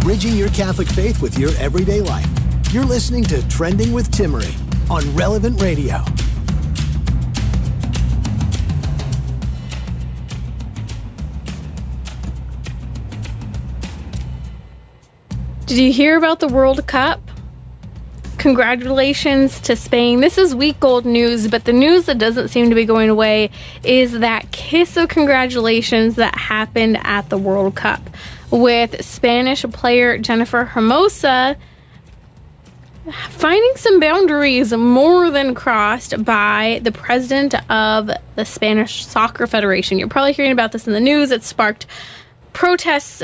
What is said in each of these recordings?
Bridging your Catholic faith with your everyday life. You're listening to Trending with Timmerie on Relevant Radio. Did you hear about the World Cup? Congratulations to Spain. This is week old news, but the news that doesn't seem to be going away is that kiss of congratulations that happened at the World Cup with Spanish player Jennifer Hermoso finding some boundaries more than crossed by the president of the Spanish Soccer Federation. You're probably hearing about this in the news. It sparked protests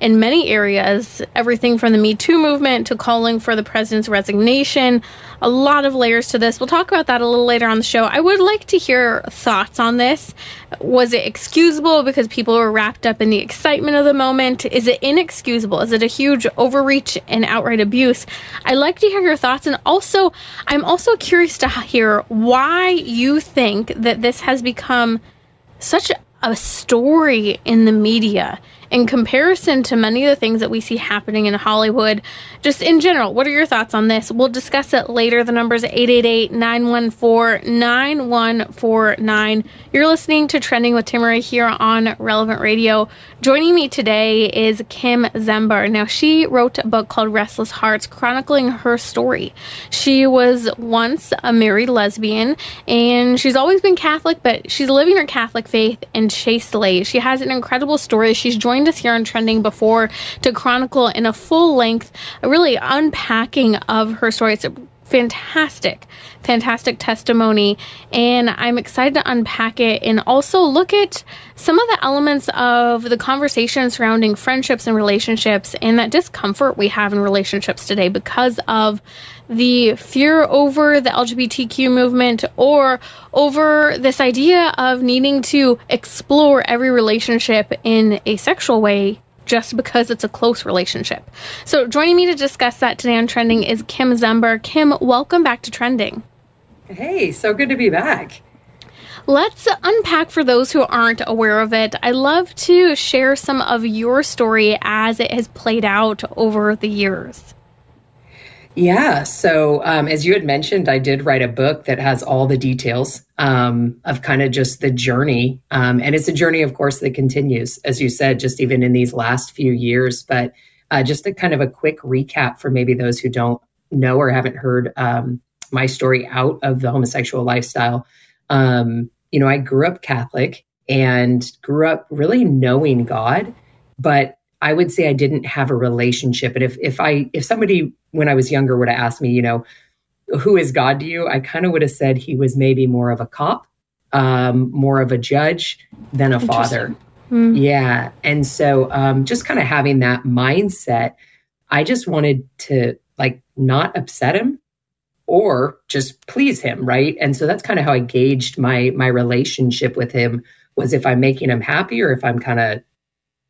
in many areas, everything from the Me Too movement to calling for the president's resignation. A lot of layers to this. We'll talk about that a little later on the show. I would like to hear thoughts on this. Was it excusable because people were wrapped up in the excitement of the moment? Is it inexcusable? Is it a huge overreach and outright abuse? I'd like to hear your thoughts. And also, I'm also curious to hear why you think that this has become such a story in the media in comparison to many of the things that we see happening in Hollywood. Just in general, what are your thoughts on this? We'll discuss it later. The number is 888 914 9149. You're listening to Trending with Timmerie here on Relevant Radio. Joining me today is Kim Zember. Now, she wrote a book called Restless Hearts, chronicling her story. She was once a married lesbian, and she's always been Catholic, but she's living her Catholic faith in chastely. She has an incredible story. She's joined joined us here on Trending before to chronicle in a full length, a really unpacking of her story. It's a fantastic, fantastic testimony. And I'm excited to unpack it and also look at some of the elements of the conversation surrounding friendships and relationships and that discomfort we have in relationships today because of the fear over the LGBTQ movement or over this idea of needing to explore every relationship in a sexual way just because it's a close relationship. So, joining me to discuss that today on Trending is Kim Zember. Kim, welcome back to Trending. Hey, so good to be back. Let's unpack for those who aren't aware of it. I love to share some of your story as it has played out over the years. Yeah. So, um, as you had mentioned, I did write a book that has all the details um, of kind of just the journey. Um, and it's a journey, of course, that continues, as you said, just even in these last few years. But uh, just a kind of a quick recap for maybe those who don't know or haven't heard um, my story out of the homosexual lifestyle. Um, you know, I grew up Catholic and grew up really knowing God, but I would say I didn't have a relationship. And if if I if somebody when I was younger would have asked me, you know, who is God to you? I kind of would have said he was maybe more of a cop, um, more of a judge than a father. Mm. Yeah. And so um, just kind of having that mindset, I just wanted to like not upset him or just please him, right? And so that's kind of how I gauged my my relationship with him was if I'm making him happy or if I'm kind of,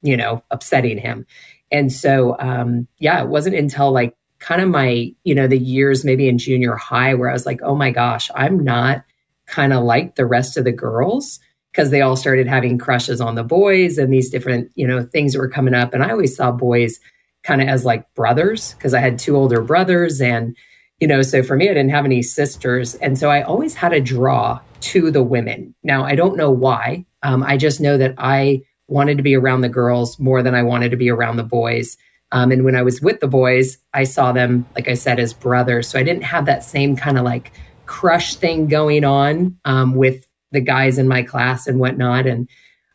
you know, upsetting him. And so um yeah, it wasn't until like kind of my, you know, the years maybe in junior high where I was like, oh my gosh, I'm not kind of like the rest of the girls because they all started having crushes on the boys and these different, you know, things that were coming up. And I always saw boys kind of as like brothers because I had two older brothers. And, you know, so for me, I didn't have any sisters. And so I always had a draw to the women. Now, I don't know why. Um, I just know that I wanted to be around the girls more than I wanted to be around the boys. Um, and when I was with the boys, I saw them, like I said, as brothers. So I didn't have that same kind of like crush thing going on um, with the guys in my class and whatnot. And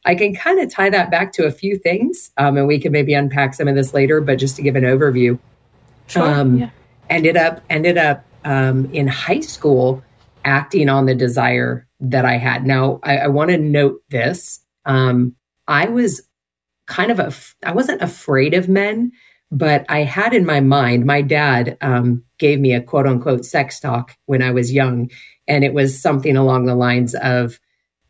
I can kind of tie that back to a few things. Um, and we can maybe unpack some of this later, but just to give an overview. Sure, um, yeah. Ended up, ended up um, in high school acting on the desire that I had. Now, I, I want to note this. Um, I was kind of a, I wasn't afraid of men, but I had in my mind, my dad um, gave me a quote unquote sex talk when I was young. And it was something along the lines of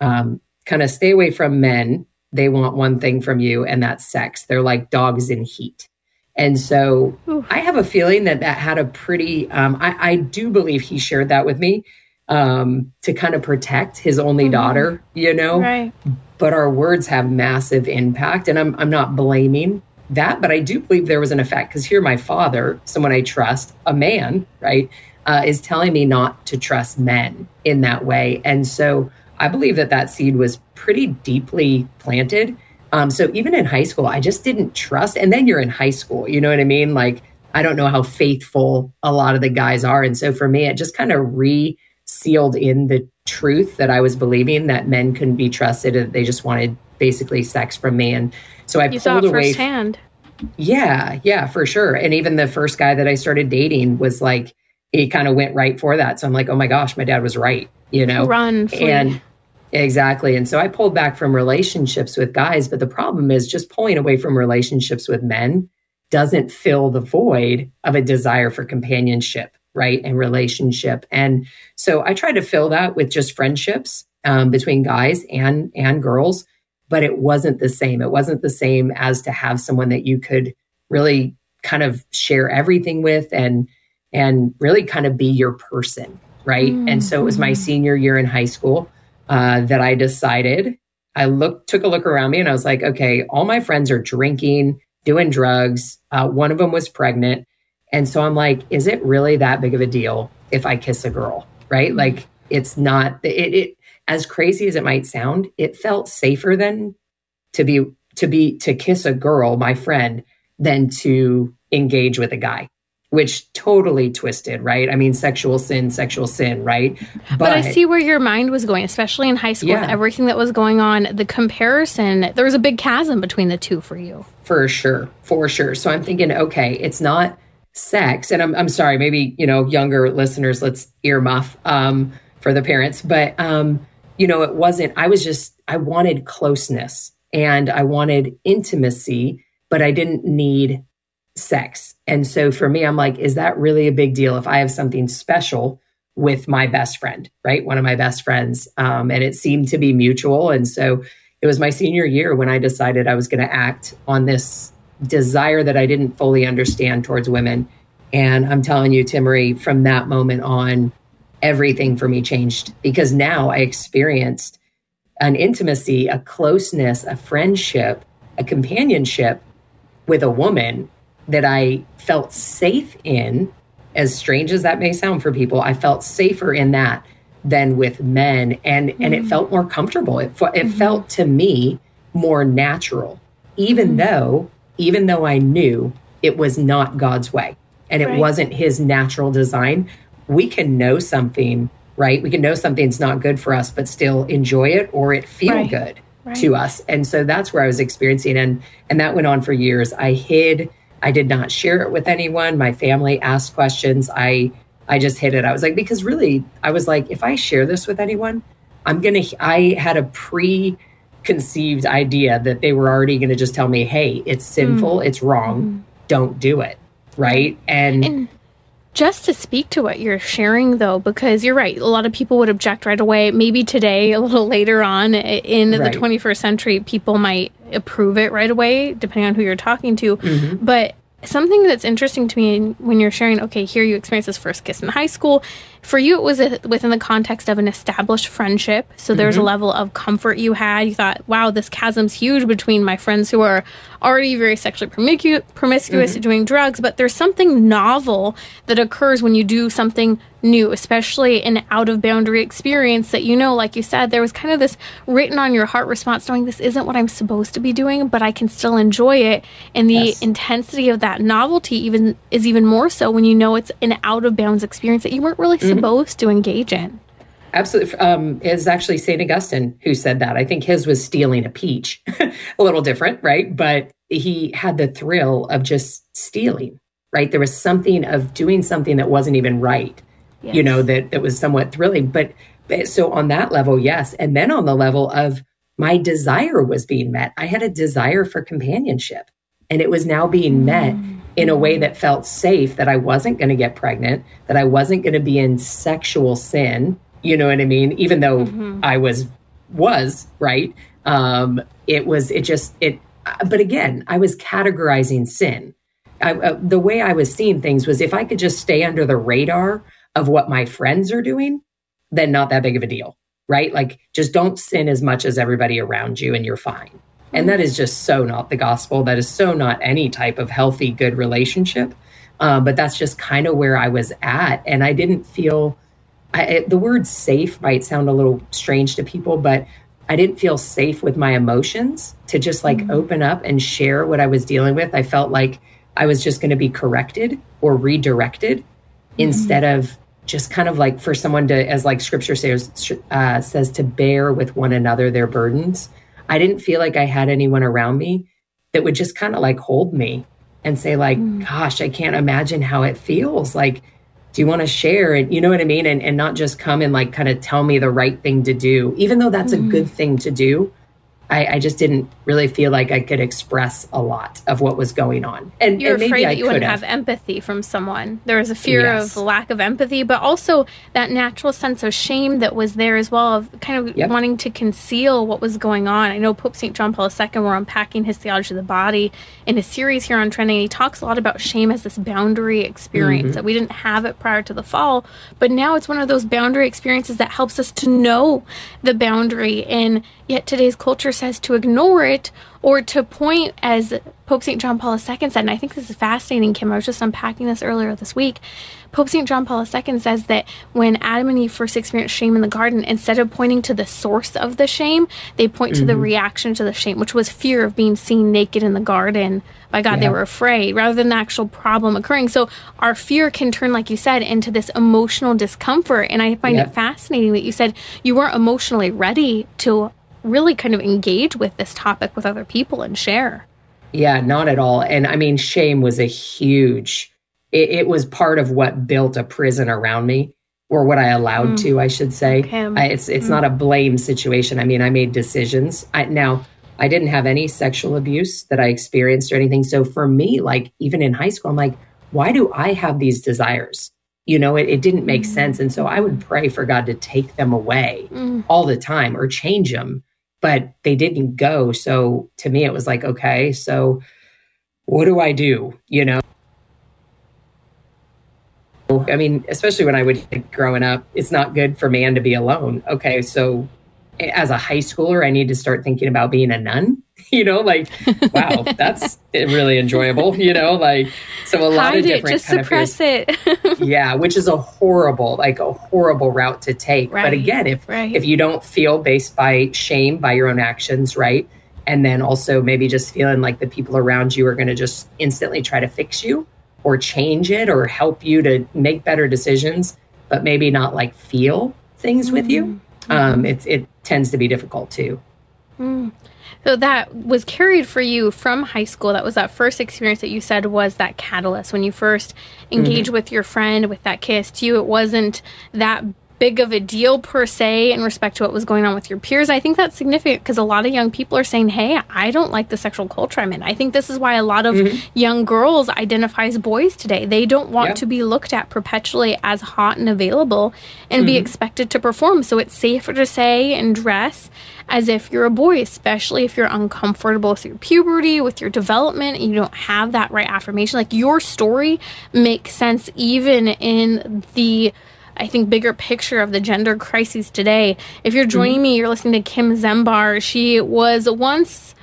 um, kind of stay away from men. They want one thing from you, and that's sex. They're like dogs in heat. And so Ooh. I have a feeling that that had a pretty, um, I, I, do believe he shared that with me um, to kind of protect his only mm-hmm. daughter, you know? Right. But our words have massive impact. And I'm, I'm not blaming that, but I do believe there was an effect because here my father, someone I trust, a man, right, uh, is telling me not to trust men in that way. And so I believe that that seed was pretty deeply planted. Um, so even in high school, I just didn't trust. And then you're in high school, you know what I mean? Like, I don't know how faithful a lot of the guys are. And so for me, it just kind of re sealed in the truth that I was believing that men couldn't be trusted. And they just wanted basically sex from me. And so I you pulled away. Firsthand. Yeah, yeah, for sure. And even the first guy that I started dating was like, he kind of went right for that. So I'm like, oh my gosh, my dad was right, you know? Run. Flee. And exactly. And so I pulled back from relationships with guys. But the problem is just pulling away from relationships with men doesn't fill the void of a desire for companionship, right? And relationship. And so I tried to fill that with just friendships um, between guys and and girls but it wasn't the same. It wasn't the same as to have someone that you could really kind of share everything with and and really kind of be your person, right? Mm-hmm. And so it was my mm-hmm. senior year in high school uh, that I decided. I looked, took a look around me, and I was like, okay, all my friends are drinking, doing drugs. Uh, one of them was pregnant, and so I'm like, is it really that big of a deal if I kiss a girl, right? Mm-hmm. Like, it's not. It, it as crazy as it might sound, it felt safer than to be to be to kiss a girl, my friend, than to engage with a guy, which totally twisted, right? I mean, sexual sin, sexual sin, right? But, but I see where your mind was going, especially in high school yeah. with everything that was going on. The comparison, there was a big chasm between the two for you. For sure, for sure. So I'm thinking, okay, it's not sex, and I'm I'm sorry, maybe you know younger listeners, let's earmuff um, for the parents, but um, you know, it wasn't, I was just, I wanted closeness and I wanted intimacy, but I didn't need sex. And so for me, I'm like, is that really a big deal if I have something special with my best friend, right? One of my best friends. Um, and it seemed to be mutual. And so it was my senior year when I decided I was going to act on this desire that I didn't fully understand towards women. And I'm telling you, Timmerie, from that moment on, everything for me changed because now I experienced an intimacy, a closeness, a friendship, a companionship with a woman that I felt safe in. As strange as that may sound for people, I felt safer in that than with men, and mm-hmm. and it mm-hmm. felt more comfortable. It it mm-hmm. felt to me more natural, even mm-hmm. though even though I knew it was not God's way and it right. wasn't His natural design we can know something, right? We can know something's not good for us, but still enjoy it or it feel right. good right. to us. And so that's where I was experiencing and and that went on for years. I hid, I did not share it with anyone. My family asked questions. I I just hid it. I was like because really I was like if I share this with anyone, I'm going to I had a pre conceived idea that they were already going to just tell me, "Hey, it's sinful, mm. it's wrong. Mm. Don't do it." Right? And, and just to speak to what you're sharing, though, because you're right, a lot of people would object right away. Maybe today, a little later on in right. the 21st century, people might approve it right away, depending on who you're talking to. Mm-hmm. But something that's interesting to me when you're sharing, okay, here you experienced this first kiss in high school. For you, it was a, within the context of an established friendship. So there's mm-hmm. a level of comfort you had. You thought, wow, this chasm's huge between my friends who are already very sexually promiscu- promiscuous, mm-hmm. doing drugs, but there's something novel that occurs when you do something new, especially an out of boundary experience that you know, like you said, there was kind of this written on your heart response knowing this isn't what I'm supposed to be doing, but I can still enjoy it. And the yes. intensity of that novelty even is even more so when you know it's an out of bounds experience that you weren't really mm-hmm. Supposed to engage in. Absolutely. Um, it's actually St. Augustine who said that. I think his was stealing a peach, a little different, right? But he had the thrill of just stealing, right? There was something of doing something that wasn't even right yes. you know, that, that was somewhat thrilling. But, but so on that level, yes. And then on the level of my desire was being met, I had a desire for companionship. And it was now being met in a way that felt safe that I wasn't going to get pregnant, that I wasn't going to be in sexual sin. You know what I mean? Even though mm-hmm. I was, was, right? Um, it was, it just, it, but again, I was categorizing sin. I, uh, the way I was seeing things was if I could just stay under the radar of what my friends are doing, then not that big of a deal, right? Like just don't sin as much as everybody around you and you're fine. And that is just so not the gospel. That is so not any type of healthy, good relationship. Um, but that's just kind of where I was at. And I didn't feel I, the word safe might sound a little strange to people, but I didn't feel safe with my emotions to just like mm-hmm. open up and share what I was dealing with. I felt like I was just going to be corrected or redirected mm-hmm. instead of just kind of like for someone to, as like scripture says, uh, says to bear with one another their burdens. I didn't feel like I had anyone around me that would just kind of like hold me and say like, mm. gosh, I can't imagine how it feels. Like, do you want to share it? You know what I mean? And, and not just come and like kind of tell me the right thing to do, even though that's mm. a good thing to do. I, I, just didn't really feel like I could express a lot of what was going on. And you're and afraid that you wouldn't have. have. empathy from someone. There was a fear yes. of lack of empathy, but also that natural sense of shame that was there as well, of kind of yep. wanting to conceal what was going on. I know Pope St. John Paul II, we're unpacking his theology of the body in a series here on trending. He talks a lot about shame as this boundary experience mm-hmm. that we didn't have it prior to the fall, but now it's one of those boundary experiences that helps us to know the boundary and Yet today's culture says to ignore it or to point, as Pope St. John Paul II said, and I think this is fascinating, Kim. I was just unpacking this earlier this week. Pope St. John Paul II says that when Adam and Eve first experienced shame in the garden, instead of pointing to the source of the shame, they point mm-hmm. to the mm-hmm. reaction to the shame, which was fear of being seen naked in the garden by God. Yeah. They were afraid rather than the actual problem occurring. So our fear can turn, like you said, into this emotional discomfort. And I find yeah. it fascinating that you said you weren't emotionally ready to really kind of engage with this topic with other people and share. Yeah, not at all. And I mean, shame was a huge, it, it was part of what built a prison around me or what I allowed mm. to, I should say. Okay. I, it's it's mm. not a blame situation. I mean, I made decisions. I, now, I didn't have any sexual abuse that I experienced or anything. So for me, like even in high school, I'm like, why do I have these desires? You know, it, it didn't make mm. sense. And so I would pray for God to take them away mm. all the time or change them but they didn't go. So to me, it was like, okay, so what do I do? You know? I mean, especially when I would growing up, it's not good for man to be alone. Okay, so as a high schooler, I need to start thinking about being a nun. You know, like wow, that's really enjoyable. You know, like so a lot Hide of different it, just kind suppress of it. yeah, which is a horrible, like a horrible route to take. Right, but again, if right. if you don't feel based by shame by your own actions, right, and then also maybe just feeling like the people around you are going to just instantly try to fix you or change it or help you to make better decisions, but maybe not like feel things mm-hmm. with you. Mm-hmm. Um, it's it tends to be difficult too. Mm. So that was carried for you from high school. That was that first experience that you said was that catalyst when you first engaged mm-hmm. with your friend with that kiss. To you, it wasn't that big of a deal per se in respect to what was going on with your peers. I think that's significant because a lot of young people are saying, "Hey, I don't like the sexual culture I'm in." I think this is why a lot of mm-hmm. young girls identify as boys today. They don't want to be looked at perpetually as hot and available and mm-hmm. be expected to perform. So it's safer to say and dress as if you're a boy, especially if you're uncomfortable with your puberty, with your development, and you don't have that right affirmation. Like your story makes sense even in the I think, bigger picture of the gender crises today. If you're joining mm-hmm. me, you're listening to Kim Zember. She was once.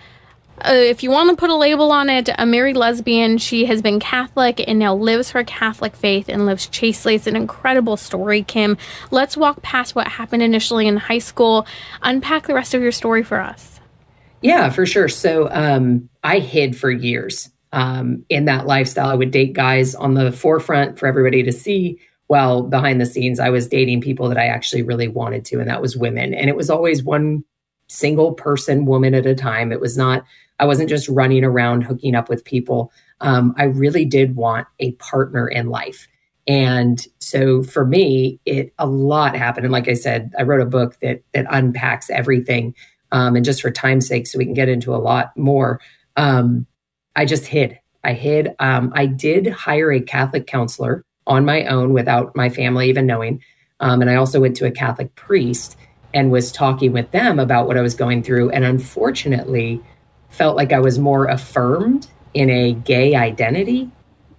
Uh, if you want to put a label on it, a married lesbian. She has been Catholic and now lives her Catholic faith and lives chastely. It's an incredible story, Kim. Let's walk past what happened initially in high school. Unpack the rest of your story for us. Yeah, for sure. So um, I hid for years um, in that lifestyle. I would date guys on the forefront for everybody to see well behind the scenes i was dating people that i actually really wanted to and that was women. And it was always one single person woman at a time. It was not i wasn't just running around hooking up with people. Um, i really did want a partner in life. And so for me it a lot happened. And like i said i wrote a book that that unpacks everything um, and just for time's sake so we can get into a lot more. Um, I just hid. I hid. Um, I did hire a Catholic counselor on my own without my family even knowing. Um, and I also went to a Catholic priest and was talking with them about what I was going through. And unfortunately, felt like I was more affirmed in a gay identity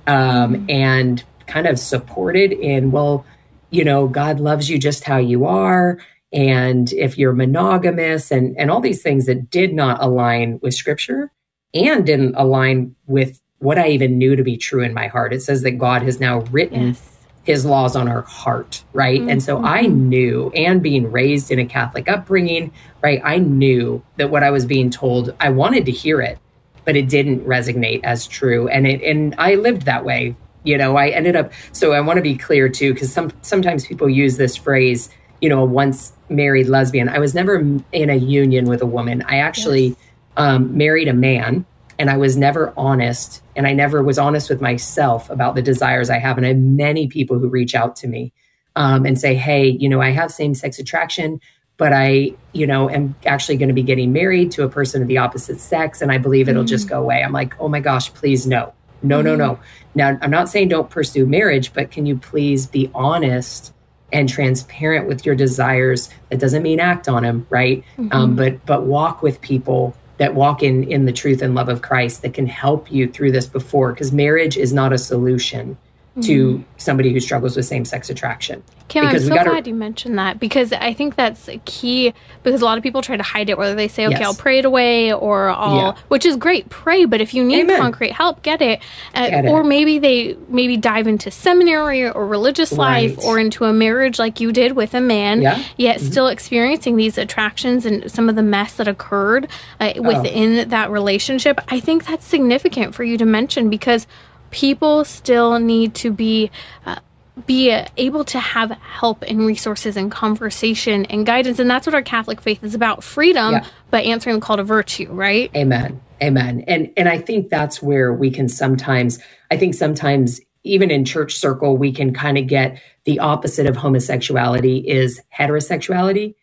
um, mm-hmm. and kind of supported in, well, you know, God loves you just how you are. And if you're monogamous and, and all these things that did not align with scripture and didn't align with what I even knew to be true in my heart. It says that God has now written yes. his laws on our heart, right? Mm-hmm. And so I mm-hmm. knew, and being raised in a Catholic upbringing, right, I knew that what I was being told, I wanted to hear it, but it didn't resonate as true. And it and I lived that way. You know, I ended up so I want to be clear too, because some sometimes people use this phrase, you know, a once married lesbian. I was never in a union with a woman. I actually yes. um, married a man and I was never honest and I never was honest with myself about the desires I have. And I have many people who reach out to me um, and say, Hey, you know, I have same sex attraction, but I, you know, am actually going to be getting married to a person of the opposite sex. And I believe it'll mm just go away. I'm like, Oh my gosh, please no, no, mm no, no. Now, I'm not saying don't pursue marriage, but can you please be honest and transparent with your desires? That doesn't mean act on them, right? Mm-hmm. Um, but but walk with people that walk in in the truth and love of Christ that can help you through this before because marriage is not a solution to mm-hmm. somebody who struggles with same-sex attraction. Kim, because I'm so gotta, glad you mentioned that because I think that's key because a lot of people try to hide it, whether they say, okay, yes. I'll pray it away or I'll, yeah. which is great, pray, but if you need Amen. concrete help, get it. Uh, get or maybe they maybe dive into seminary or religious right. life or into a marriage like you did with a man, yeah. yet mm-hmm. still experiencing these attractions and some of the mess that occurred uh, oh. within oh. that relationship. I think that's significant for you to mention because people still need to be uh, be able to have help and resources and conversation and guidance. And that's what our catholic faith is about freedom yeah. but answering the call to virtue right? Amen. Amen. And and i think that's where we can sometimes i think sometimes even in church circle we can kind of get the opposite of homosexuality is heterosexuality.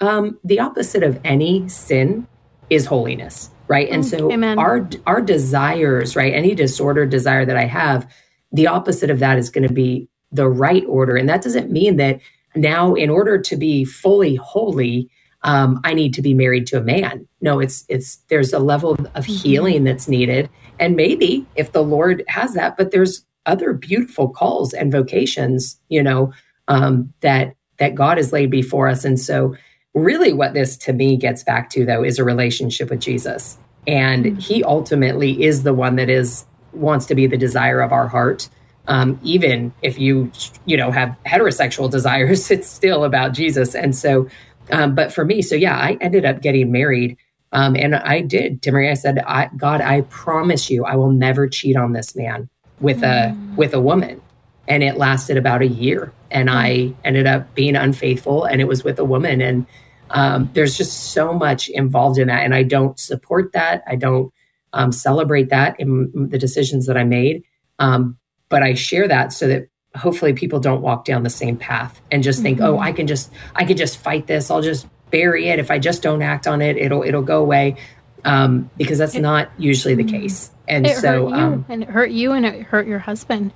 Um, the opposite of any sin is holiness right? And mm, so Amen. our our desires right any disordered desire that i have the opposite of that is going to be the right order. And that doesn't mean that now in order to be fully holy um, i need to be married to a man. No it's it's there's a level of mm-hmm. healing that's needed. And maybe if the lord has that but there's other beautiful calls and vocations you know um, that that god has laid before us. And so really what this to me gets back to though is a relationship with jesus. And mm-hmm. he ultimately is the one that is wants to be the desire of our heart. Um, even if you you know have heterosexual desires it's still about jesus. And so um, but for me so yeah i ended up getting married. Um, and i did. Timmy i said I, god i promise you i will never cheat on this man with mm. a with a woman and it lasted about a year and i ended up being unfaithful and it was with a woman and um, there's just so much involved in that. And I don't support that. I don't um, celebrate that in the decisions that I made. Um, but I share that so that hopefully people don't walk down the same path and just think, oh, mm-hmm. oh, I can just, I can just fight this. I'll just bury it. If I just don't act on it, it'll, it'll go away. Um, because that's it, not usually the mm-hmm. case. And so, you, um, and it hurt you and it hurt your husband.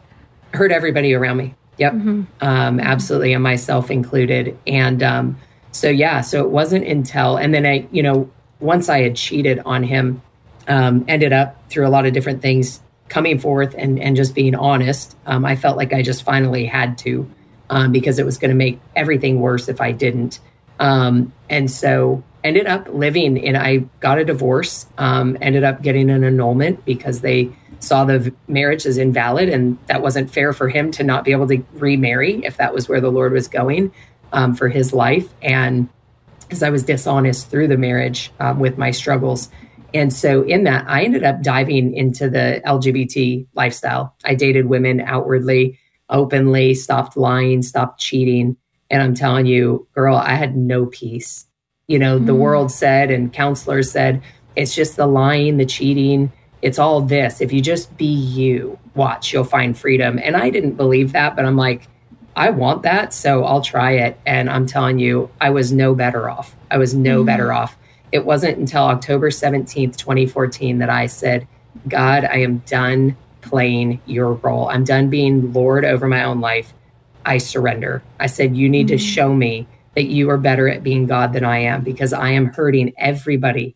Hurt everybody around me. Yep. Mm-hmm. Um, absolutely. And myself included. And, um, so yeah, so it wasn't until, and then I, you know, once I had cheated on him, um, ended up through a lot of different things coming forth and, and just being honest. Um, I felt like I just finally had to um, because it was going to make everything worse if I didn't. Um, and so ended up living and I got a divorce, um, ended up getting an annulment because they saw the marriage as invalid and that wasn't fair for him to not be able to remarry if that was where the Lord was going um, for his life. And as I was dishonest through the marriage um, with my struggles. And so, in that, I ended up diving into the LGBT lifestyle. I dated women outwardly, openly, stopped lying, stopped cheating. And I'm telling you, girl, I had no peace. You know, mm. the world said, and counselors said, it's just the lying, the cheating. It's all this. If you just be you, watch, you'll find freedom. And I didn't believe that, but I'm like, I want that, so I'll try it. And I'm telling you, I was no better off. I was no mm-hmm. better off. It wasn't until October 17th, 2014, that I said, God, I am done playing your role. I'm done being Lord over my own life. I surrender. I said, You need mm-hmm. to show me that you are better at being God than I am because I am hurting everybody,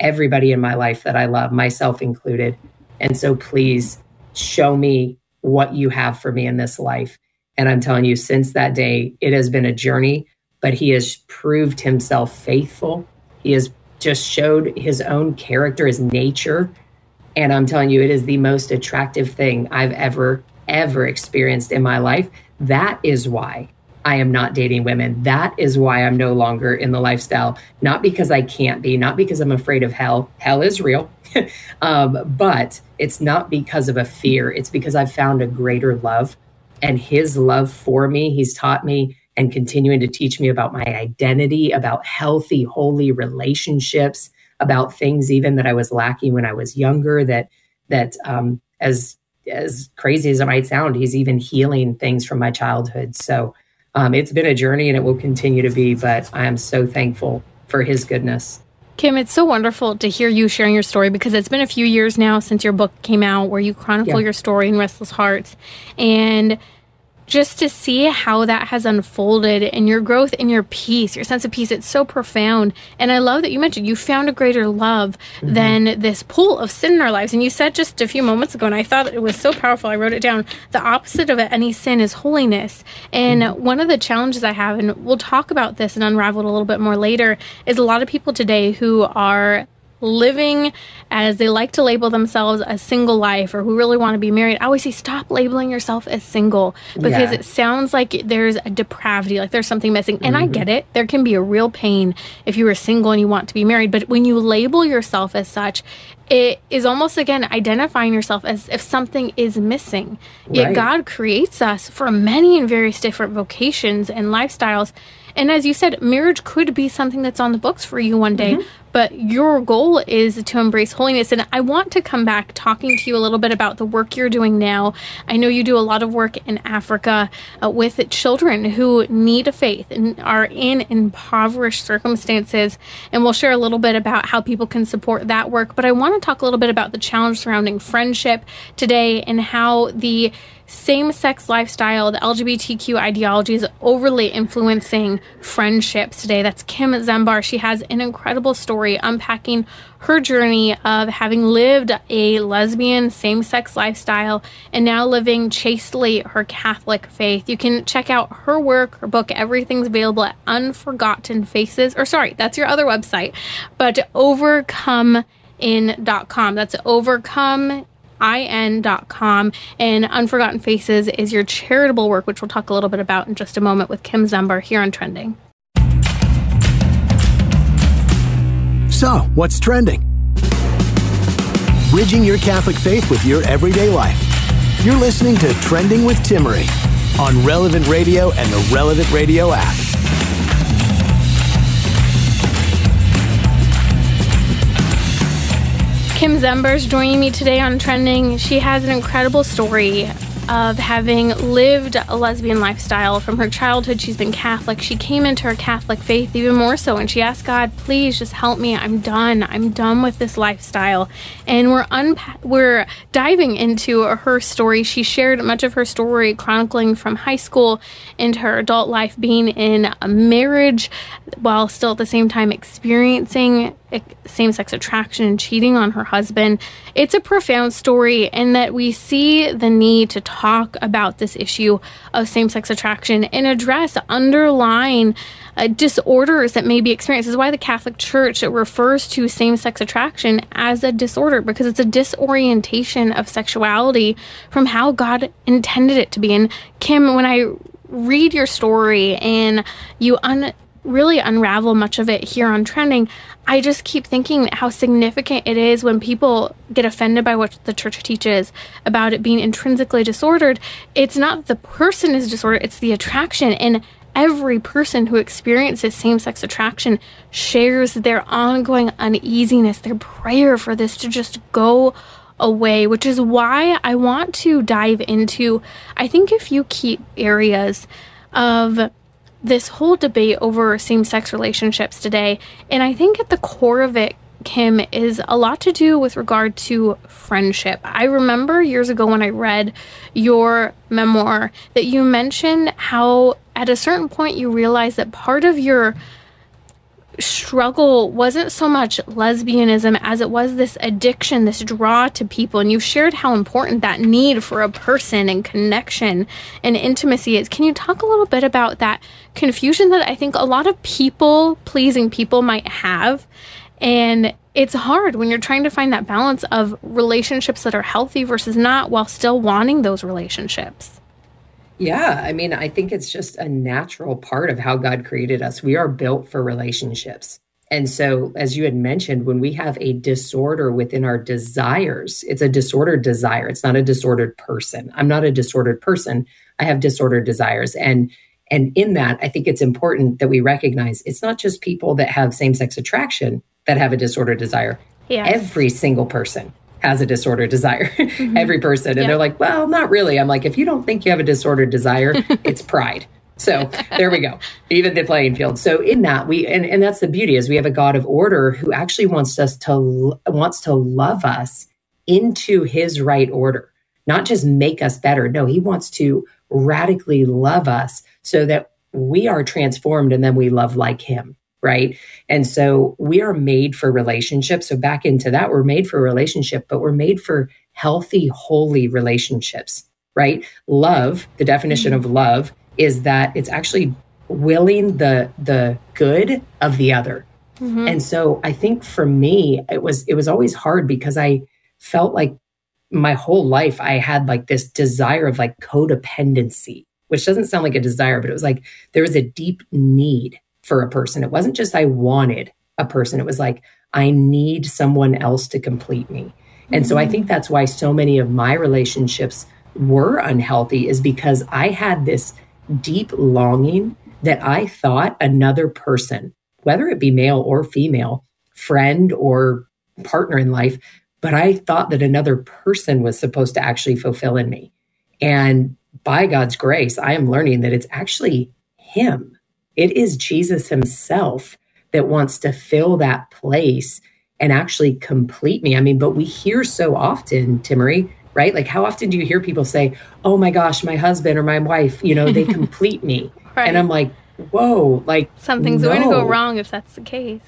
everybody in my life that I love, myself included. And so please show me what you have for me in this life. And I'm telling you, since that day, it has been a journey, but he has proved himself faithful. He has just showed his own character, his nature. And I'm telling you, it is the most attractive thing I've ever, ever experienced in my life. That is why I am not dating women. That is why I'm no longer in the lifestyle. Not because I can't be, not because I'm afraid of hell. Hell is real. um, but it's not because of a fear. It's because I've found a greater love. And his love for me, he's taught me and continuing to teach me about my identity, about healthy, holy relationships, about things even that I was lacking when I was younger. That that um, as as crazy as it might sound, he's even healing things from my childhood. So um, it's been a journey, and it will continue to be. But I am so thankful for his goodness. Kim, it's so wonderful to hear you sharing your story because it's been a few years now since your book came out where you chronicle yeah. your story in Restless Hearts. And just to see how that has unfolded and your growth and your peace, your sense of peace. It's so profound. And I love that you mentioned you found a greater love mm-hmm. than this pool of sin in our lives. And you said just a few moments ago, and I thought it was so powerful. I wrote it down. The opposite of any sin is holiness. And mm-hmm. one of the challenges I have, and we'll talk about this and unravel it a little bit more later, is a lot of people today who are living as they like to label themselves a single life or who really want to be married, I always say stop labeling yourself as single because yeah. it sounds like there's a depravity, like there's something missing. Mm-hmm. And I mm-hmm. get it. There can be a real pain if you are single and you want to be married. But when you label yourself as such, it is almost again identifying yourself as if something is missing. Yet. God creates us for many and various different vocations and lifestyles. And as you said, marriage could be something that's on the books for you one day. Mm-hmm but your goal is to embrace holiness. And I want to come back talking to you a little bit about the work you're doing now. I know you do a lot of work in Africa uh, with children who need a faith and are in impoverished circumstances. And we'll share a little bit about how people can support that work. But I want to talk a little bit about the challenge surrounding friendship today and how the same sex lifestyle, the LGBTQ ideology is overly influencing friendships today. That's Kim Zember. She has an incredible story unpacking her journey of having lived a lesbian same sex lifestyle and now living chastely her Catholic faith. You can check out her work, her book, everything's available at Unforgotten Faces, or sorry, that's your other website, but overcomemin.com. That's overcome in.com. And Unforgotten Faces is your charitable work, which we'll talk a little bit about in just a moment with Kim Zember here on Trending. So, what's trending? Bridging your Catholic faith with your everyday life. You're listening to Trending with Timmerie on Relevant Radio and the Relevant Radio app. Kim Zember's joining me today on Trending. She has an incredible story of having lived a lesbian lifestyle from her childhood. She's been Catholic. She came into her Catholic faith even more so, and she asked God, "Please, just help me. I'm done. I'm done with this lifestyle." And we're unpa- we're diving into her story. She shared much of her story chronicling from high school into her adult life, being in a marriage while still at the same time experiencing same sex attraction and cheating on her husband. It's a profound story in that we see the need to talk about this issue of same sex attraction and address underlying uh, disorders that may be experienced. This is why the Catholic Church refers to same sex attraction as a disorder because it's a disorientation of sexuality from how God intended it to be. And Kim, when I read your story and you un- really unravel much of it here on trending, I just keep thinking how significant it is when people get offended by what the church teaches about it being intrinsically disordered. It's not the person is disordered, it's the attraction. And every person who experiences same sex attraction shares their ongoing uneasiness, their prayer for this to just go away, which is why I want to dive into, I think, a few key areas of this whole debate over same sex relationships today. And I think at the core of it Kim, is a lot to do with regard to friendship. I remember years ago when I read your memoir that you mentioned how at a certain point you realized that part of your struggle wasn't so much lesbianism as it was this addiction, this draw to people. And you shared how important that need for a person and connection and intimacy is. Can you talk a little bit about that confusion that I think a lot of people pleasing people might have? And it's hard when you're trying to find that balance of relationships that are healthy versus not while still wanting those relationships. Yeah, I mean, I think it's just a natural part of how God created us. We are built for relationships. And so, as you had mentioned, when we have a disorder within our desires, it's a disordered desire. It's not a disordered person. I'm not a disordered person. I have disordered desires. And and in that, I think it's important that we recognize it's not just people that have same-sex attraction that have a disordered desire. Yes. Every single person has a disordered desire. Mm-hmm. Every person. And they're like, well, not really. I'm like, if you don't think you have a disordered desire, it's pride. So there we go. Even the playing field. So in that we and, and that's the beauty is we have a God of order who actually wants us to wants to love us into his right order, not just make us better. No, he wants to radically love us so that we are transformed and then we love like him right? And so we are made for relationships. So back into that, we're made for relationship, but we're made for healthy, holy relationships, right? Love, the definition mm-hmm. of love is that it's actually willing the the good of the other. Mm-hmm. And so I think for me it was it was always hard because I felt like my whole life I had like this desire of like codependency, which doesn't sound like a desire, but it was like there was a deep need for a person. It wasn't just I wanted a person, it was like I need someone else to complete me. And mm-hmm. so I think mm. that's why so many of my relationships were unhealthy, is because I had this deep longing that I thought another person, whether it be male or female, friend or partner in life, but I thought that another person was supposed to actually fulfill in me. And by God's grace, I am learning that it's actually Him it is Jesus himself that wants to fill that place and actually complete me. I mean, but we hear so often, Timmerie, right? Like, how often do you hear people say, Oh my gosh, my husband or my wife, you know, they complete me? right. And I'm like, Whoa, like something's no. going to go wrong if that's the case.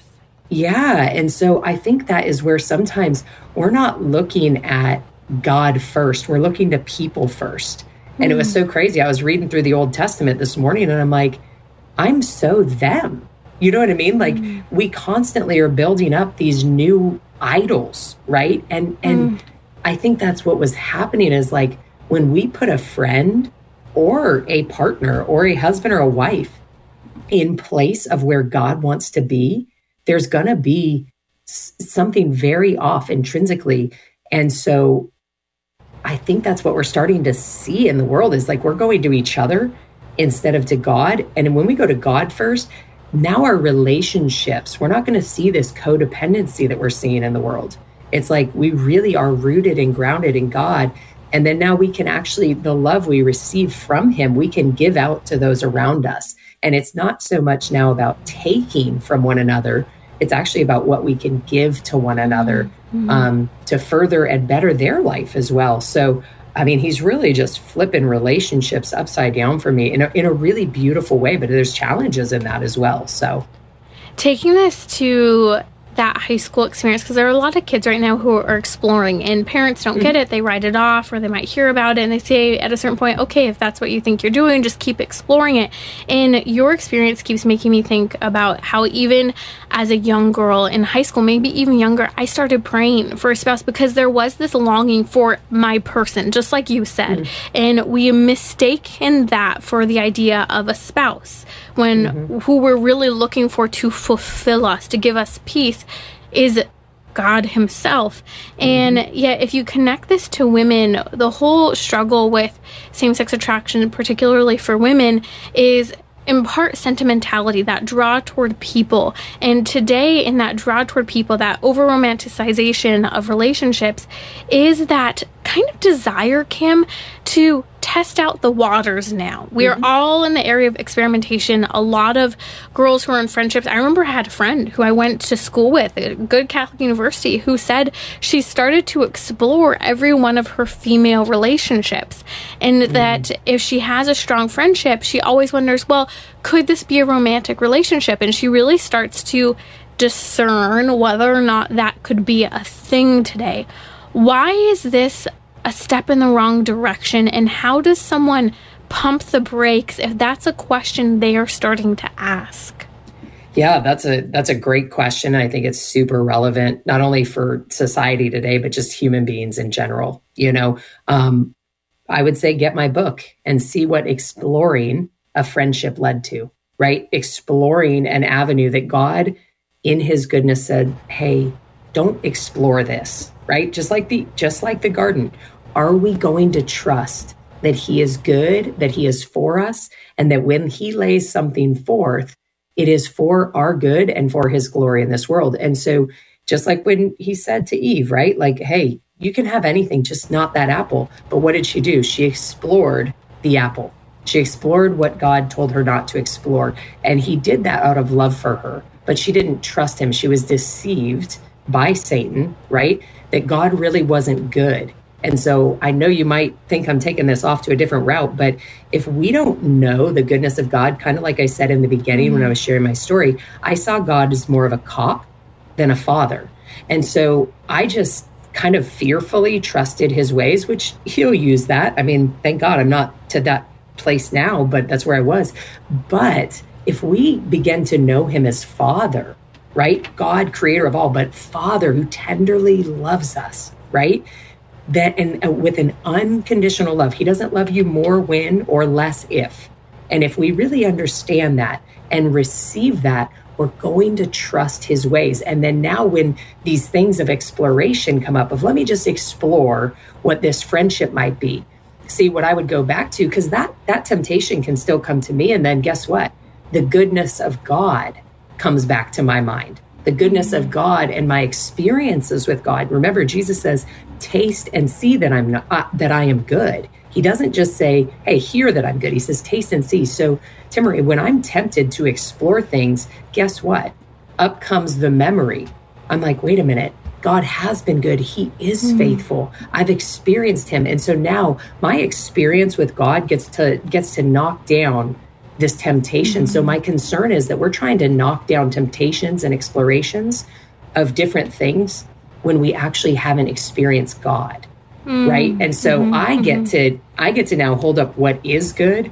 Yeah. And so I think that is where sometimes we're not looking at God first, we're looking to people first. And mm. it was hmm. so crazy. I was reading through the Old Testament this morning and I'm like, I'm so them. You know what I mean? Like mm. we constantly are building up these new idols, right? And and mm. I think that's what was happening is like when we put a friend or a partner or a husband or a wife in place of where God wants to be, there's going to be something very off intrinsically. And so I think that's what we're starting to see in the world is like we're going to each other instead of to God. And when we go to God first, now our relationships, we're not going to see this codependency that we're seeing in the world. It's like we really are rooted and grounded in God. And then now we can actually, the love we receive from Him, we can give out to those around us. And it's not so much now about taking from one another, it's actually about what we can give to one another mm-hmm. um, to further and better their life as well. So I mean, he's really just flipping relationships upside down for me in a, in a really beautiful way, but there's challenges in that as well. So, taking this to that high school experience because there are a lot of kids right now who are exploring and parents don't get mm-hmm. it they write it off or they might hear about it and they say at a certain point okay if that's what you think you're doing just keep exploring it and your experience keeps making me think about how even as a young girl in high school maybe even younger i started praying for a spouse because there was this longing for my person just like you said mm-hmm. and we mistake in that for the idea of a spouse when mm-hmm. who we're really looking for to fulfill us, to give us peace, is God Himself. And mm-hmm. yet, if you connect this to women, the whole struggle with same sex attraction, particularly for women, is in part sentimentality, that draw toward people. And today, in that draw toward people, that over romanticization of relationships, is that kind of desire, Kim, to test out the waters now. We are mm-hmm. all in the area of experimentation. A lot of girls who are in friendships. I remember I had a friend who I went to school with, a good Catholic university, who said she started to explore every one of her female relationships. And mm-hmm. that if she has a strong friendship, she always wonders, well, could this be a romantic relationship? And she really starts to discern whether or not that could be a thing today. Why is this a step in the wrong direction? And how does someone pump the brakes if that's a question they are starting to ask? Yeah, that's a that's a great question. I think it's super relevant not only for society today, but just human beings in general. You know, um, I would say get my book and see what exploring a friendship led to. Right, exploring an avenue that God, in His goodness, said, "Hey, don't explore this." Right, just like the just like the garden. Are we going to trust that He is good, that He is for us, and that when He lays something forth, it is for our good and for His glory in this world? And so, just like when He said to Eve, right, like, hey, you can have anything, just not that apple. But what did she do? She explored the apple. She explored what God told her not to explore. And he did that out of love for her. But she didn't trust him. She was deceived by Satan, right? That God really wasn't good. And so I know you might think I'm taking this off to a different route, but if we don't know the goodness of God, kind of like I said in the beginning when I mm-hmm. was sharing my story, I saw God as more of a cop than a father. And so I just kind of fearfully trusted his ways, which he'll use that. I mean, thank God I'm not to that place now, but that's where I was. But if we begin to know him as father, right? God, creator of all, but father who tenderly loves us, right? That and uh, with an unconditional love, he doesn't love you more when or less if. And if we really understand that and receive that, we're going to trust his ways. And then now, when these things of exploration come up, of let me just explore what this friendship might be, see what I would go back to, because that that temptation can still come to me. And then guess what? The goodness of God comes back to my mind. The goodness of God and my experiences with God. Remember, Jesus says, "Taste and see that I'm not, uh, that I am good." He doesn't just say, "Hey, hear that I'm good." He says, "Taste and see." So Timmerie, when I'm tempted to explore things, guess what? Up comes the memory. I'm like, wait a minute. God has been good. He is mm. faithful. I've experienced him. And so now my experience with God gets to gets to knock down this temptation. So my concern is that we're trying to knock down temptations and explorations of different things when we actually haven't experienced God. Mm. Right? And so mm-hmm, I get mm-hmm. to I get to now hold up what is good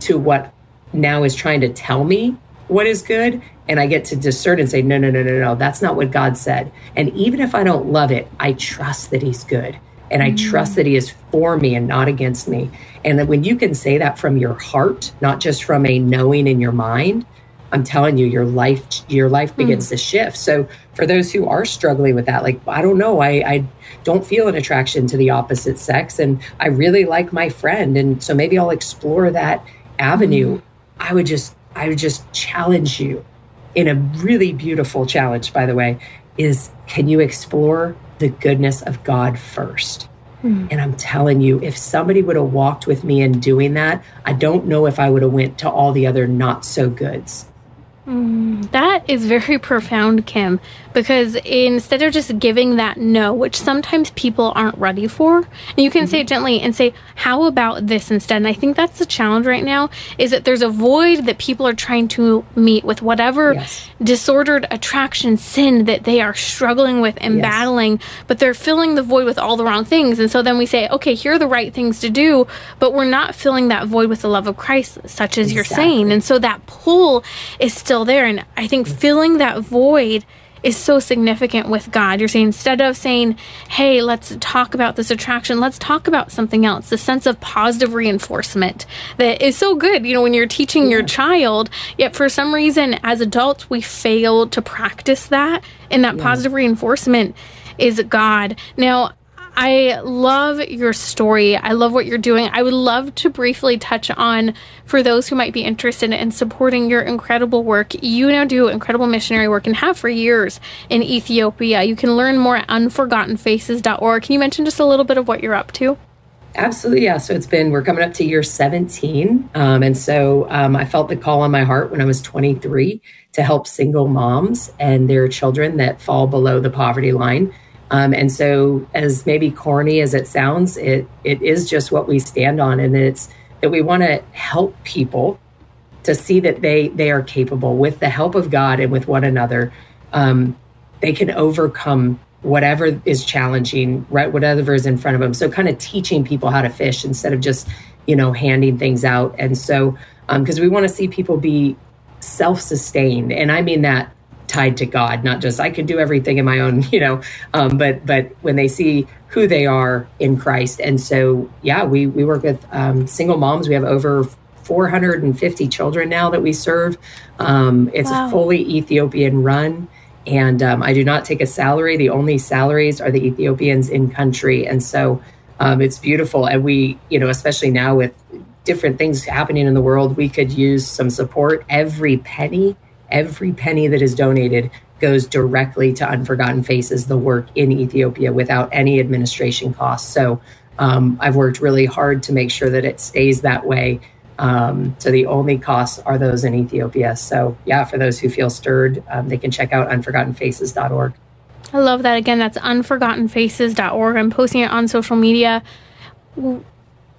to what now is trying to tell me what is good and I get to discern and say, no, no, no, no, no, that's not what God said. And even if I don't love it, I trust that He's good. And I trust that He is for me and not against me. And that when you can say that from your heart, not just from a knowing in your mind, I'm telling you, your life, your life begins mm. to shift. So for those who are struggling with that, like, I don't know, I, I don't feel an attraction to the opposite sex and I really like my friend. And so maybe I'll explore that avenue. Mm I would just I would just challenge you in a really beautiful challenge by the way is can you explore the goodness of God first? Mm. And I'm telling you if somebody would have walked with me in doing that, I don't know if I would have went to all the other not so goods. Mm, that is very profound, Kim, because instead of just giving that no, which sometimes people aren't ready for, and you can mm-hmm. say it gently and say, How about this instead? And I think that's the challenge right now is that there's a void that people are trying to meet with whatever yes. disordered attraction sin that they are struggling with and yes. battling, but they're filling the void with all the wrong things. And so then we say, Okay, here are the right things to do, but we're not filling that void with the love of Christ, such as exactly. you're saying. And so that pull is still there. And I think filling that void is so significant with God. You're saying instead of saying, hey, let's talk about this attraction, let's talk about something else. The sense of positive reinforcement that is so good, you know, when you're teaching yeah. your child, yet for some reason as adults, we fail to practice that. And that yeah. positive reinforcement is God. Now, I love your story. I love what you're doing. I would love to briefly touch on, for those who might be interested in supporting your incredible work, you now do incredible missionary work and have for years in Ethiopia. You can learn more at unforgottenfaces.org. Can you mention just a little bit of what you're up to? Absolutely, yeah. So it's been, we're coming up to year 17. Um, and so um, I felt the call on my heart when I was 23 to help single moms and their children that fall below the poverty line. Um, and so, as maybe corny as it sounds, it it is just what we stand on, and it's that we want to help people to see that they they are capable with the help of God and with one another. Um, they can overcome whatever is challenging, right? Whatever is in front of them. So, kind of teaching people how to fish instead of just you know handing things out. And so, because um, we want to see people be self sustained, and I mean that tied to God, not just I could do everything in my own, you know, um, but but when they see who they are in Christ, and so yeah, we we work with um, single moms. We have over 450 children now that we serve. Um, it's wow. a fully Ethiopian run. And um, I do not take a salary. The only salaries are the Ethiopians in country. And so um, it's beautiful. And we, you know, especially now with different things happening in the world, we could use some support. Every penny every penny that is donated goes directly to Unforgotten Faces, the work in Ethiopia, without any administration costs. So um, I've worked really hard to make sure that it stays that way. Um, so the only costs are those in Ethiopia. So yeah, for those who feel stirred, um, they can check out unforgottenfaces.org. I love that. Again, that's unforgottenfaces.org. I'm posting it on social media.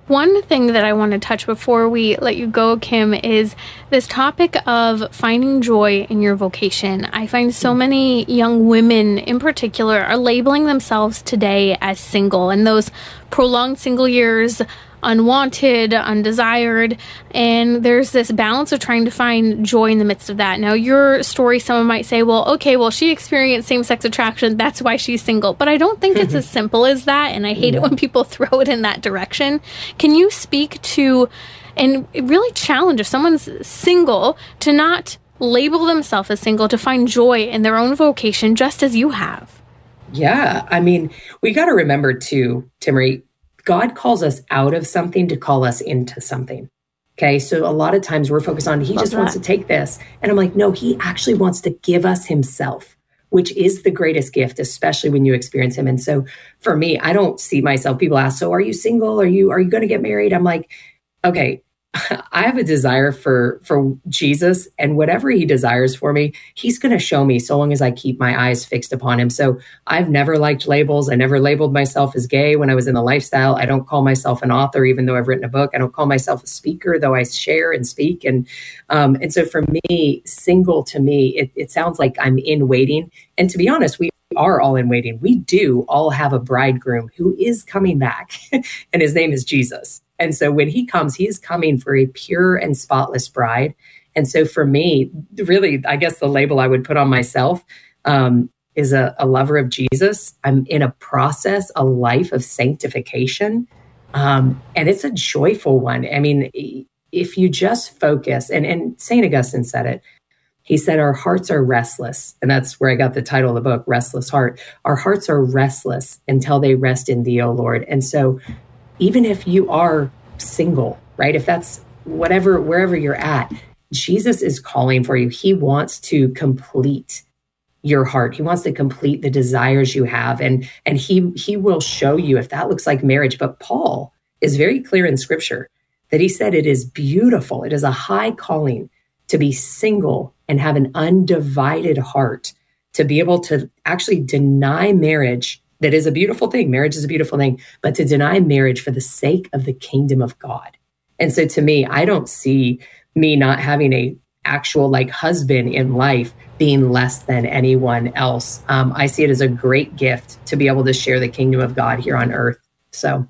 One thing that I want to touch before we let you go, Kim, is this topic of finding joy in your vocation. I find so hmm. many young women in particular are labeling themselves today as single, and those prolonged single years unwanted, undesired, and there's this balance of trying to find joy in the midst of that. Now, your story, someone might say, well, okay, well, she experienced same sex attraction, that's why she's single. But I don't think it's as simple as that, and I hate yeah. it when people throw it in that direction. Can you speak to and really challenge if someone's single to not label themselves as single, to find joy in their own vocation, just as you have? Yeah. I mean, we got to remember too, Timmerie, God calls us out of something to call us into something. Okay. So a lot of times we're focused on, he Love just that. wants to take this. And I'm like, no, he actually wants to give us himself, which is the greatest gift, especially when you experience him. And so for me, I don't see myself, people ask, so are you single? Are you, are you going to get married? I'm like, okay, I have a desire for for Jesus and whatever he desires for me, he's going to show me so long as I keep my eyes fixed upon him. So I've never liked labels. I never labeled myself as gay when I was in the lifestyle. I don't call myself an author even though I've written a book. I don't call myself a speaker though I share and speak and um, and so for me, single to me, it, it sounds like I'm in waiting. And to be honest, we are all in waiting. We do all have a bridegroom who is coming back, and his name is Jesus. And so when he comes, he is coming for a pure and spotless bride. And so for me, really, I guess the label I would put on myself um, is a, a, lover of Jesus. I'm in a process, a life of sanctification. Um, and it's a joyful one. I mean, if you just focus, and, and St. Augustine said it, he said, Our hearts are restless. And that's where I got the title of the book, Restless Heart. Our hearts are restless until they rest in thee, O Lord. And so even if you are single, right? If that's whatever, wherever you're at, Jesus is calling for you. He wants to complete your heart. He wants to complete the desires you have. And, and he, he will show you if that looks like marriage. But Paul is very clear in scripture that he said it is beautiful. It is a high calling to be single and have an undivided heart, to be able to actually deny marriage that is a beautiful thing. Marriage is a beautiful thing, but to deny marriage for the sake of the kingdom of God. And so to me, I don't see me not having a actual like husband in life being less than anyone else. Um, I see it as a great gift to be able to share the kingdom of God here on earth. So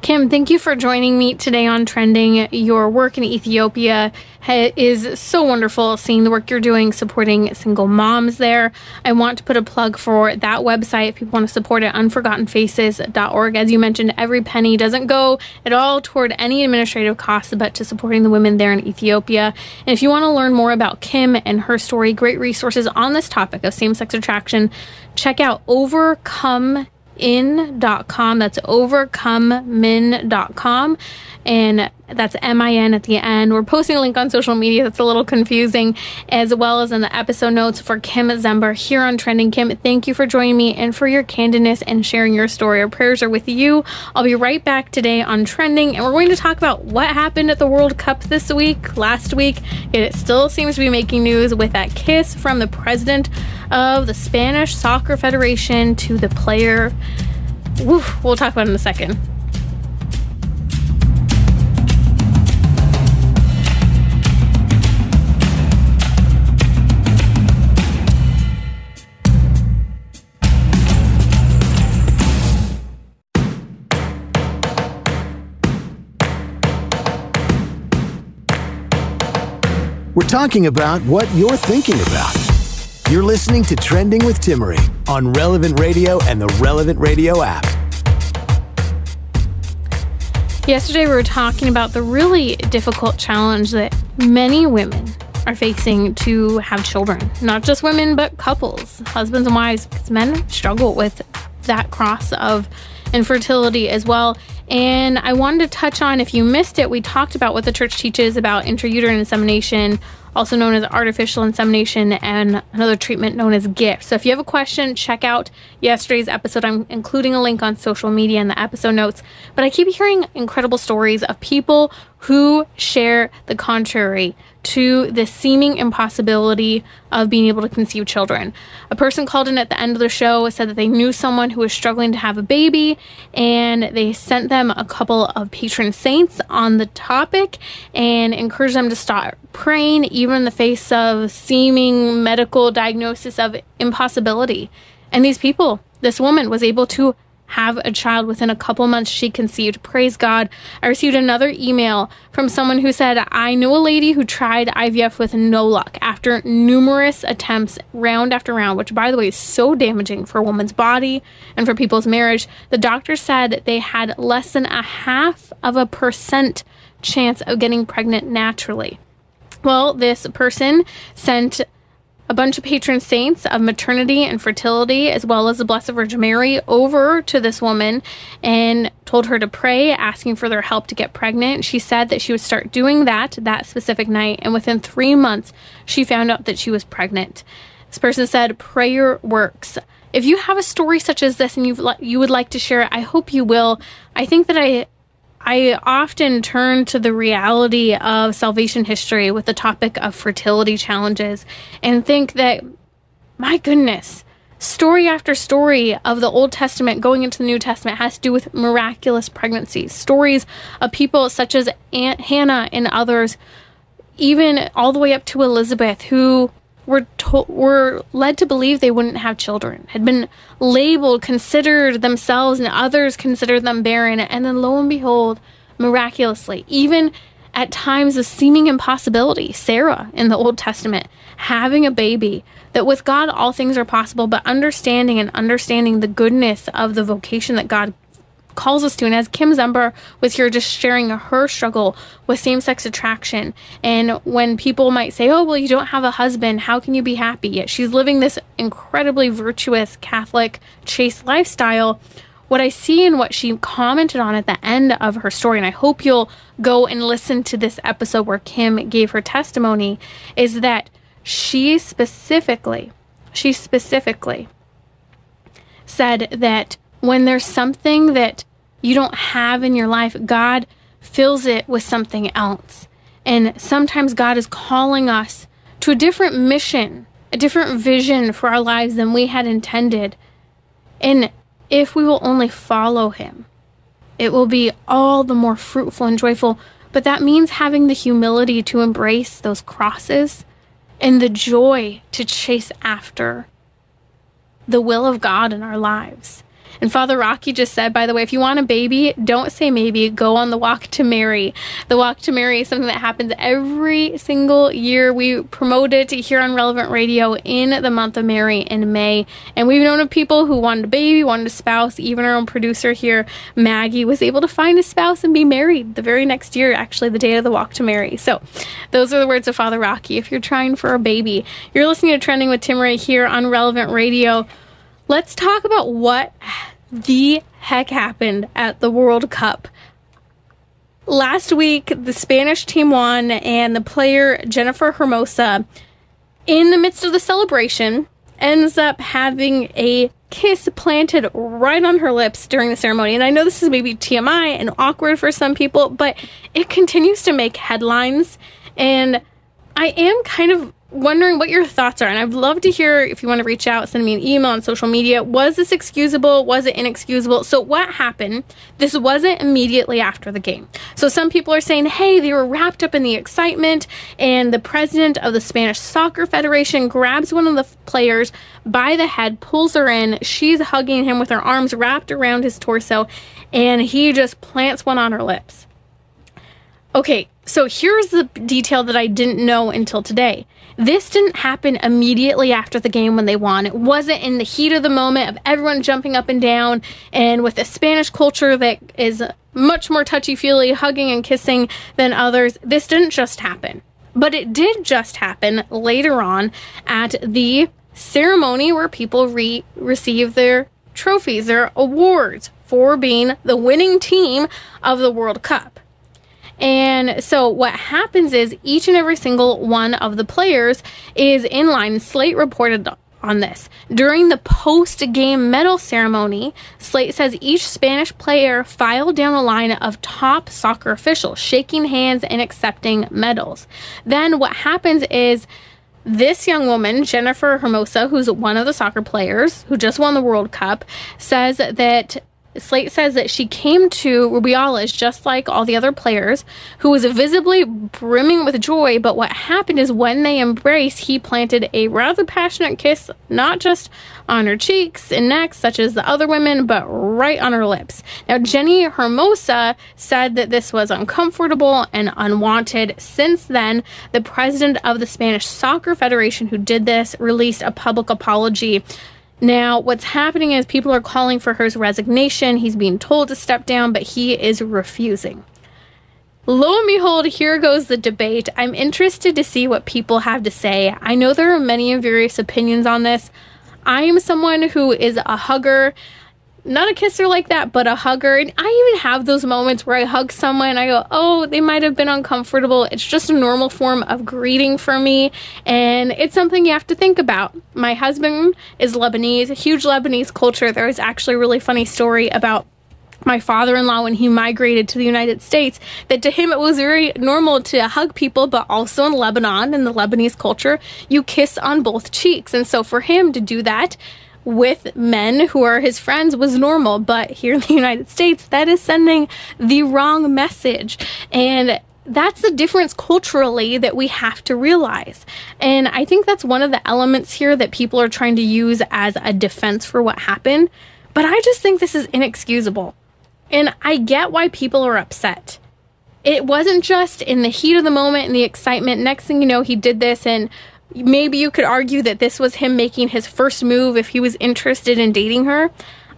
Kim, thank you for joining me today on Trending. Your work in Ethiopia is so wonderful, seeing the work you're doing supporting single moms there. I want to put a plug for that website if people want to support it, unforgottenfaces.org. As you mentioned, every penny doesn't go at all toward any administrative costs, but to supporting the women there in Ethiopia. And if you want to learn more about Kim and her story, great resources on this topic of same sex attraction, check out Overcome overcomemin.com. That's overcomemin.com. And that's M-I-N at the end. We're posting a link on social media that's a little confusing, as well as in the episode notes for Kim Zember here on Trending. Kim, thank you for joining me and for your candidness and sharing your story. Our prayers are with you. I'll be right back today on Trending, and we're going to talk about what happened at the World Cup this week, last week. Yet it still seems to be making news with that kiss from the president of the Spanish Soccer Federation to the player. Woof, we'll talk about it in a second. We're talking about what you're thinking about. You're listening to Trending with Timmerie on Relevant Radio and the Relevant Radio app. Yesterday, we were talking about the really difficult challenge that many women are facing to have children. Not just women, but couples, husbands and wives, because men struggle with that cross of infertility as well. And I wanted to touch on, if you missed it, we talked about what the church teaches about intrauterine insemination, also known as artificial insemination, and another treatment known as GIFT. So if you have a question, check out yesterday's episode. I'm including a link on social media in the episode notes. But I keep hearing incredible stories of people who share the contrary to the seeming impossibility of being able to conceive children. A person called in at the end of the show said that they knew someone who was struggling to have a baby and they sent them a couple of patron saints on the topic and encouraged them to start praying even in the face of seeming medical diagnosis of impossibility. And these people, this woman was able to have a child within a couple months she conceived. Praise God. I received another email from someone who said, I know a lady who tried IVF with no luck after numerous attempts, round after round, which, by the way, is so damaging for a woman's body and for people's marriage. The doctor said they had less than a half of a percent chance of getting pregnant naturally. Well, this person sent a bunch of patron saints of maternity and fertility, as well as the Blessed Virgin Mary, over to this woman and told her to pray, asking for their help to get pregnant. She said that she would start doing that that specific night, and within three months, she found out that she was pregnant. This person said, Prayer works. If you have a story such as this and you you would like to share it, I hope you will. I think that I I often turn to the reality of salvation history with the topic of fertility challenges and think that, my goodness, story after story of the Old Testament going into the New Testament has to do with miraculous pregnancies. Stories of people such as Aunt Hannah and others, even all the way up to Elizabeth, who were to- were led to believe they wouldn't have children, had been labeled, considered themselves, and others considered them barren, and then lo and behold, miraculously, even at times of seeming impossibility, Sarah in the Old Testament having a baby, that with God all things are possible, but understanding and understanding the goodness of the vocation that God calls us to. And as Kim Zember was here just sharing her struggle with same sex attraction, and when people might say, Oh, well, you don't have a husband, how can you be happy? Yet she's living this incredibly virtuous Catholic chaste lifestyle. What I see and what she commented on at the end of her story, and I hope you'll go and listen to this episode where Kim gave her testimony, is that she specifically, she specifically said that when there's something that you don't have in your life, God fills it with something else. And sometimes God is calling us to a different mission, a different vision for our lives than we had intended. And if we will only follow Him, it will be all the more fruitful and joyful. But that means having the humility to embrace those crosses and the joy to chase after the will of God in our lives. And Father Rocky just said, by the way, if you want a baby, don't say maybe, go on the Walk to Mary. The Walk to Mary is something that happens every single year. We promote it here on Relevant Radio in the month of Mary in May. And we've known of people who wanted a baby, wanted a spouse. Even our own producer here, Maggie, was able to find a spouse and be married the very next year, actually, the day of the Walk to Mary. So those are the words of Father Rocky. If you're trying for a baby, you're listening to Trending with Timmerie here on Relevant Radio let's talk about what the heck happened at the World Cup? Last week, the Spanish team won, and the player Jennifer Hermoso, in the midst of the celebration, ends up having a kiss planted right on her lips during the ceremony. And I know this is maybe TMI and awkward for some people, but it continues to make headlines. And I am kind of wondering what your thoughts are. And I'd love to hear if you want to reach out, send me an email on social media. Was this excusable? Was it inexcusable? So, what happened? This wasn't immediately after the game. So, some people are saying, hey, they were wrapped up in the excitement, and the president of the Spanish Soccer Federation grabs one of the players by the head, pulls her in. She's hugging him with her arms wrapped around his torso, and he just plants one on her lips. Okay, so here's the detail that I didn't know until today. This didn't happen immediately after the game when they won. It wasn't in the heat of the moment of everyone jumping up and down. And with a Spanish culture that is much more touchy feely, hugging and kissing than others, this didn't just happen. But it did just happen later on at the ceremony where people re- receive their trophies, their awards for being the winning team of the World Cup. And so what happens is each and every single one of the players is in line. Slate reported on this. During the post game medal ceremony, Slate says each Spanish player filed down a line of top soccer officials, shaking hands and accepting medals. Then what happens is this young woman, Jennifer Hermoso, who's one of the soccer players who just won the World Cup, says that Slate says that she came to Rubiales just like all the other players, who was visibly brimming with joy. But what happened is when they embraced, he planted a rather passionate kiss, not just on her cheeks and neck, such as the other women, but right on her lips. Now, Jenny Hermoso said that this was uncomfortable and unwanted. Since then, the president of the Spanish Soccer Federation, who did this, released a public apology now, what's happening is people are calling for his resignation. He's being told to step down, but he is refusing. Lo and behold, here goes the debate. I'm interested to see what people have to say. I know there are many and various opinions on this. I am someone who is a hugger not a kisser like that, but a hugger. And I even have those moments where I hug someone and I go, oh, they might have been uncomfortable. It's just a normal form of greeting for me. And it's something you have to think about. My husband is Lebanese, a huge Lebanese culture. There was actually a really funny story about my father-in-law when he migrated to the United States that to him it was very normal to hug people but also in Lebanon in the Lebanese culture you kiss on both cheeks and so for him to do that with men who are his friends was normal, but here in the United States, that is sending the wrong message. And that's the difference culturally that we have to realize. And I think that's one of the elements here that people are trying to use as a defense for what happened. But I just think this is inexcusable. And I get why people are upset. It wasn't just in the heat of the moment and the excitement. Next thing you know, he did this and maybe you could argue that this was him making his first move if he was interested in dating her.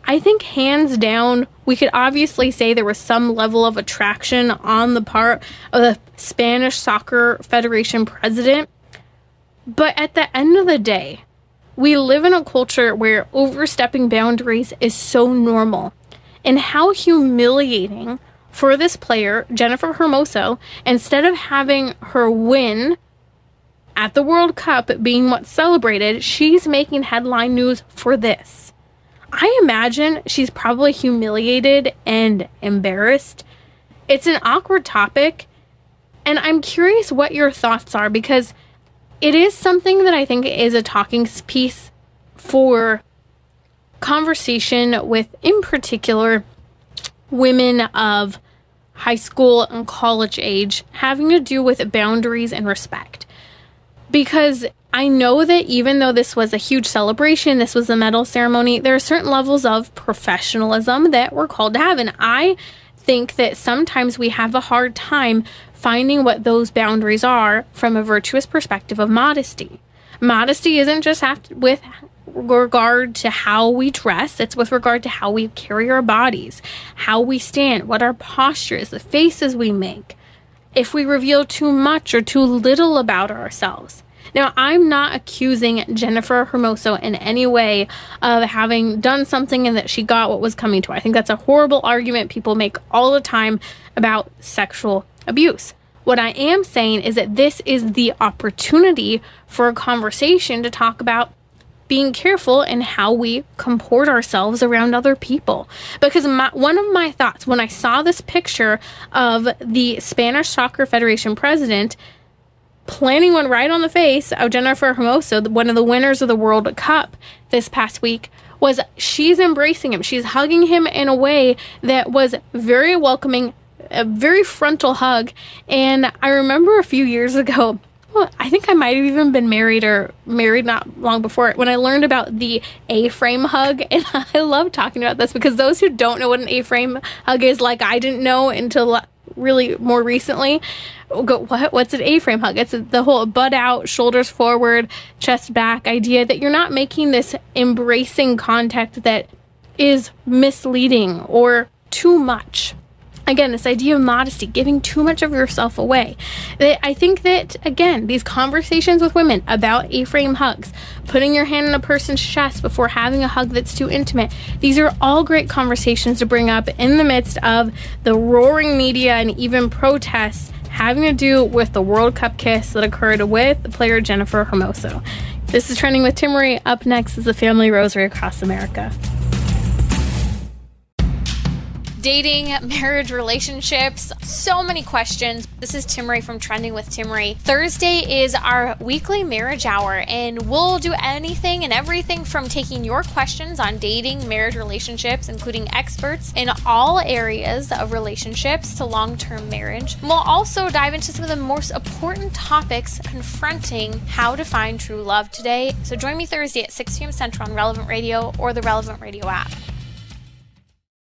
I think hands down, we could obviously say there was some level of attraction on the part of the Spanish Soccer Federation president. But at the end of the day, we live in a culture where overstepping boundaries is so normal. And how humiliating for this player, Jennifer Hermoso, instead of having her win at the World Cup being what's celebrated, she's making headline news for this. I imagine she's probably humiliated and embarrassed. It's an awkward topic, and I'm curious what your thoughts are because it is something that I think is a talking piece for conversation with, in particular, women of high school and college age having to do with boundaries and respect because I know that even though this was a huge celebration, this was a medal ceremony, there are certain levels of professionalism that we're called to have. And I think that sometimes we have a hard time finding what those boundaries are from a virtuous perspective of modesty. Modesty isn't just with regard to how we dress, it's with regard to how we carry our bodies, how we stand, what our posture is, the faces we make if we reveal too much or too little about ourselves. Now, I'm not accusing Jennifer Hermoso in any way of having done something and that she got what was coming to her. I think that's a horrible argument people make all the time about sexual abuse. What I am saying is that this is the opportunity for a conversation to talk about being careful in how we comport ourselves around other people. Because my, one of my thoughts when I saw this picture of the Spanish Soccer Federation president planting one right on the face of Jennifer Hermoso, one of the winners of the World Cup this past week, was she's embracing him. She's hugging him in a way that was very welcoming, a very frontal hug. And I remember a few years ago, well, I think I might have even been married or married not long before when I learned about the A frame hug. And I love talking about this because those who don't know what an A frame hug is, like I didn't know until really more recently, go, what? What's an A frame hug? It's the whole butt out, shoulders forward, chest back idea that you're not making this embracing contact that is misleading or too much again this idea of modesty giving too much of yourself away. I think that again these conversations with women about a-frame hugs putting your hand in a person's chest before having a hug that's too intimate these are all great conversations to bring up in the midst of the roaring media and even protests having to do with the world cup kiss that occurred with player jennifer hermoso. This is trending with timmerie up next is the family rosary across america dating, marriage, relationships, so many questions. This is Timmerie from Trending with Timmerie. Thursday is our weekly marriage hour, and we'll do anything and everything from taking your questions on dating, marriage, relationships, including experts in all areas of relationships to long term marriage. we'll also dive into some of the most important topics confronting how to find true love today. So join me Thursday at 6 p.m. Central on Relevant Radio or the Relevant Radio app.